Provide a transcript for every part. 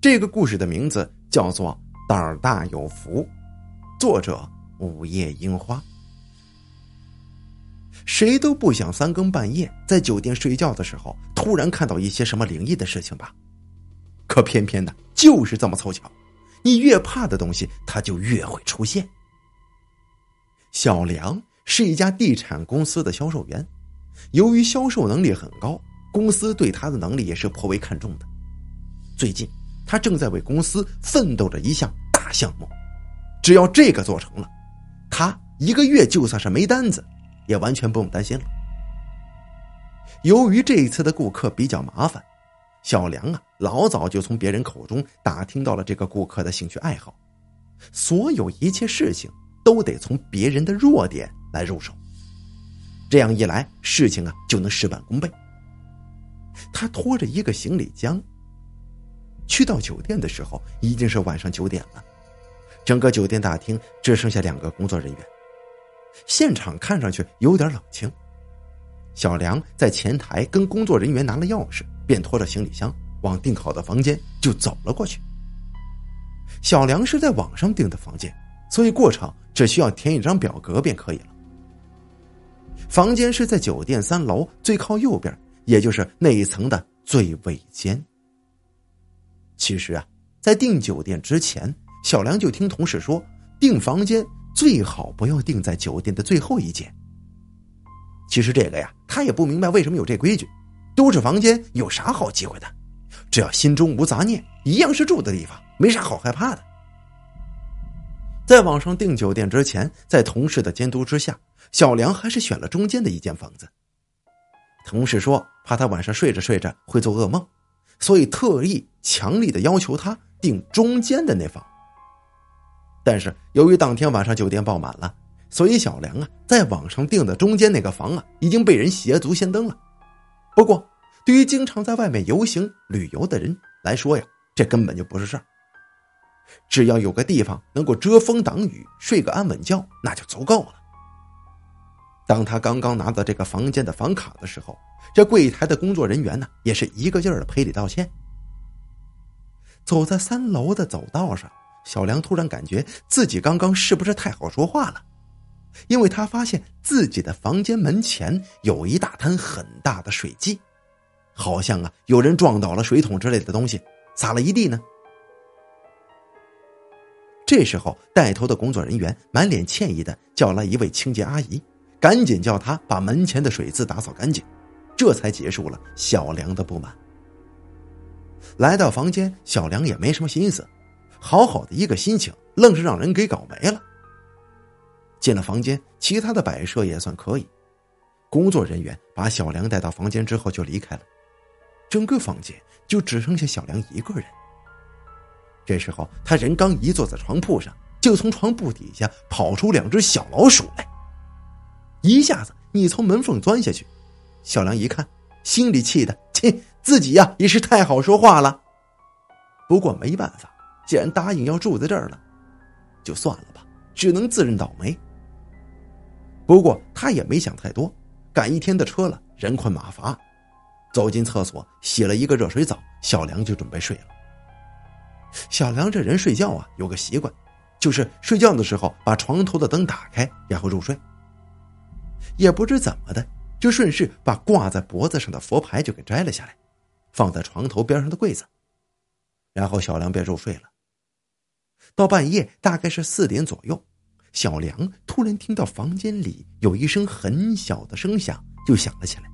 这个故事的名字叫做《胆儿大有福》，作者午夜樱花。谁都不想三更半夜在酒店睡觉的时候，突然看到一些什么灵异的事情吧？可偏偏的就是这么凑巧，你越怕的东西，它就越会出现。小梁是一家地产公司的销售员，由于销售能力很高，公司对他的能力也是颇为看重的。最近，他正在为公司奋斗着一项大项目，只要这个做成了，他一个月就算是没单子，也完全不用担心了。由于这一次的顾客比较麻烦，小梁啊老早就从别人口中打听到了这个顾客的兴趣爱好，所有一切事情。都得从别人的弱点来入手，这样一来，事情啊就能事半功倍。他拖着一个行李箱，去到酒店的时候，已经是晚上九点了。整个酒店大厅只剩下两个工作人员，现场看上去有点冷清。小梁在前台跟工作人员拿了钥匙，便拖着行李箱往订好的房间就走了过去。小梁是在网上订的房间。所以过程只需要填一张表格便可以了。房间是在酒店三楼最靠右边，也就是那一层的最尾间。其实啊，在订酒店之前，小梁就听同事说，订房间最好不要订在酒店的最后一间。其实这个呀，他也不明白为什么有这规矩，都是房间，有啥好忌讳的？只要心中无杂念，一样是住的地方，没啥好害怕的。在网上订酒店之前，在同事的监督之下，小梁还是选了中间的一间房子。同事说怕他晚上睡着睡着会做噩梦，所以特意强力的要求他订中间的那房。但是由于当天晚上酒店爆满了，所以小梁啊在网上订的中间那个房啊已经被人捷足先登了。不过，对于经常在外面游行旅游的人来说呀，这根本就不是事儿。只要有个地方能够遮风挡雨，睡个安稳觉，那就足够了。当他刚刚拿到这个房间的房卡的时候，这柜台的工作人员呢，也是一个劲儿的赔礼道歉。走在三楼的走道上，小梁突然感觉自己刚刚是不是太好说话了？因为他发现自己的房间门前有一大滩很大的水迹，好像啊有人撞倒了水桶之类的东西，洒了一地呢。这时候，带头的工作人员满脸歉意的叫来一位清洁阿姨，赶紧叫他把门前的水渍打扫干净，这才结束了小梁的不满。来到房间，小梁也没什么心思，好好的一个心情，愣是让人给搞没了。进了房间，其他的摆设也算可以，工作人员把小梁带到房间之后就离开了，整个房间就只剩下小梁一个人。这时候，他人刚一坐在床铺上，就从床铺底下跑出两只小老鼠来，一下子你从门缝钻下去。小梁一看，心里气的，切，自己呀也是太好说话了。不过没办法，既然答应要住在这儿了，就算了吧，只能自认倒霉。不过他也没想太多，赶一天的车了，人困马乏，走进厕所洗了一个热水澡，小梁就准备睡了。小梁这人睡觉啊，有个习惯，就是睡觉的时候把床头的灯打开，然后入睡。也不知怎么的，就顺势把挂在脖子上的佛牌就给摘了下来，放在床头边上的柜子。然后小梁便入睡了。到半夜大概是四点左右，小梁突然听到房间里有一声很小的声响，就响了起来。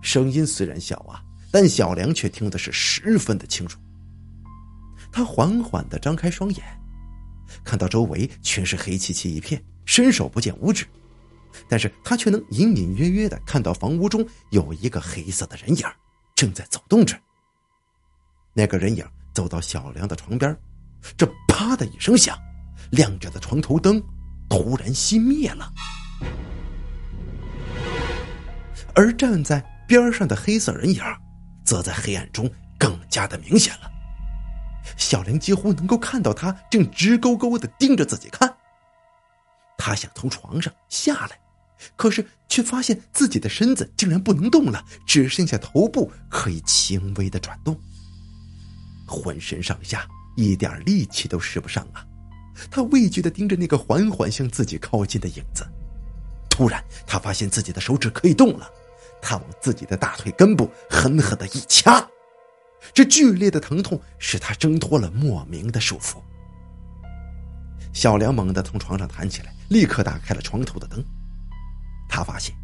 声音虽然小啊，但小梁却听的是十分的清楚。他缓缓的张开双眼，看到周围全是黑漆漆一片，伸手不见五指，但是他却能隐隐约约的看到房屋中有一个黑色的人影正在走动着。那个人影走到小梁的床边，这啪的一声响，亮着的床头灯突然熄灭了，而站在边上的黑色人影，则在黑暗中更加的明显了。小梁几乎能够看到他正直勾勾的盯着自己看。他想从床上下来，可是却发现自己的身子竟然不能动了，只剩下头部可以轻微的转动。浑身上下一点力气都使不上啊！他畏惧的盯着那个缓缓向自己靠近的影子。突然，他发现自己的手指可以动了，他往自己的大腿根部狠狠的一掐，这剧烈的疼痛使他挣脱了莫名的束缚。小梁猛地从床上弹起来，立刻打开了床头的灯。他发现，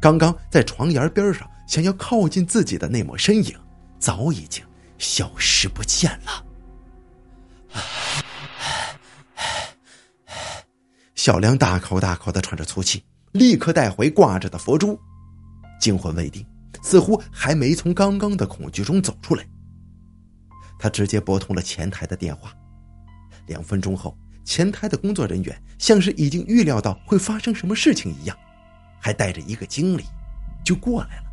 刚刚在床沿边上想要靠近自己的那抹身影，早已经消失不见了。小梁大口大口的喘着粗气。立刻带回挂着的佛珠，惊魂未定，似乎还没从刚刚的恐惧中走出来。他直接拨通了前台的电话。两分钟后，前台的工作人员像是已经预料到会发生什么事情一样，还带着一个经理就过来了。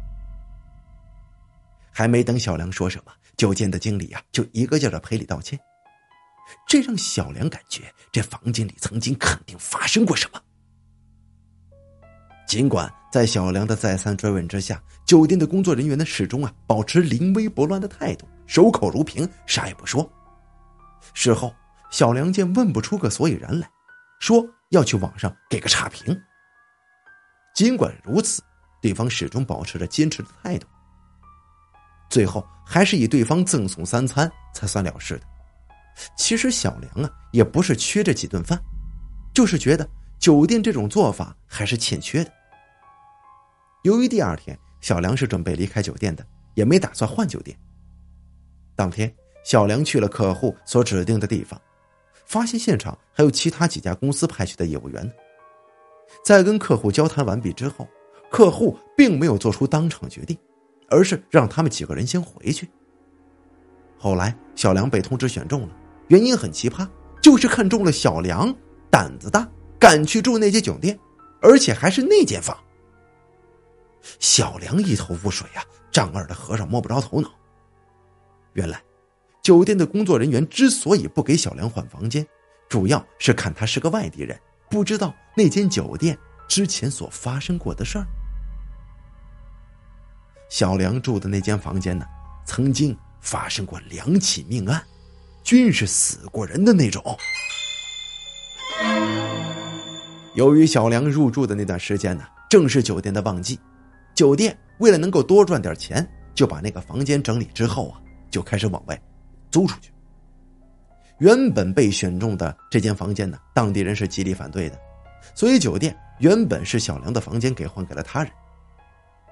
还没等小梁说什么，酒店的经理啊就一个劲儿的赔礼道歉，这让小梁感觉这房间里曾经肯定发生过什么。尽管在小梁的再三追问之下，酒店的工作人员呢始终啊保持临危不乱的态度，守口如瓶，啥也不说。事后，小梁见问不出个所以然来，说要去网上给个差评。尽管如此，对方始终保持着坚持的态度。最后，还是以对方赠送三餐才算了事的。其实小梁啊也不是缺这几顿饭，就是觉得酒店这种做法还是欠缺的。由于第二天小梁是准备离开酒店的，也没打算换酒店。当天，小梁去了客户所指定的地方，发现现场还有其他几家公司派去的业务员呢。在跟客户交谈完毕之后，客户并没有做出当场决定，而是让他们几个人先回去。后来，小梁被通知选中了，原因很奇葩，就是看中了小梁胆子大，敢去住那间酒店，而且还是那间房。小梁一头雾水呀，丈二的和尚摸不着头脑。原来，酒店的工作人员之所以不给小梁换房间，主要是看他是个外地人，不知道那间酒店之前所发生过的事儿。小梁住的那间房间呢，曾经发生过两起命案，均是死过人的那种。由于小梁入住的那段时间呢，正是酒店的旺季。酒店为了能够多赚点钱，就把那个房间整理之后啊，就开始往外租出去。原本被选中的这间房间呢，当地人是极力反对的，所以酒店原本是小梁的房间给换给了他人。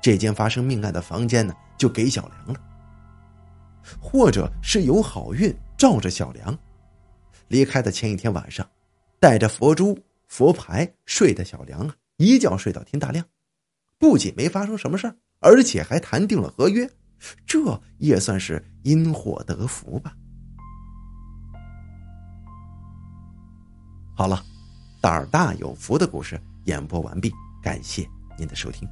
这间发生命案的房间呢，就给小梁了。或者是有好运照着小梁，离开的前一天晚上，带着佛珠佛牌睡的小梁啊，一觉睡到天大亮。不仅没发生什么事，而且还谈定了合约，这也算是因祸得福吧。好了，胆儿大有福的故事演播完毕，感谢您的收听。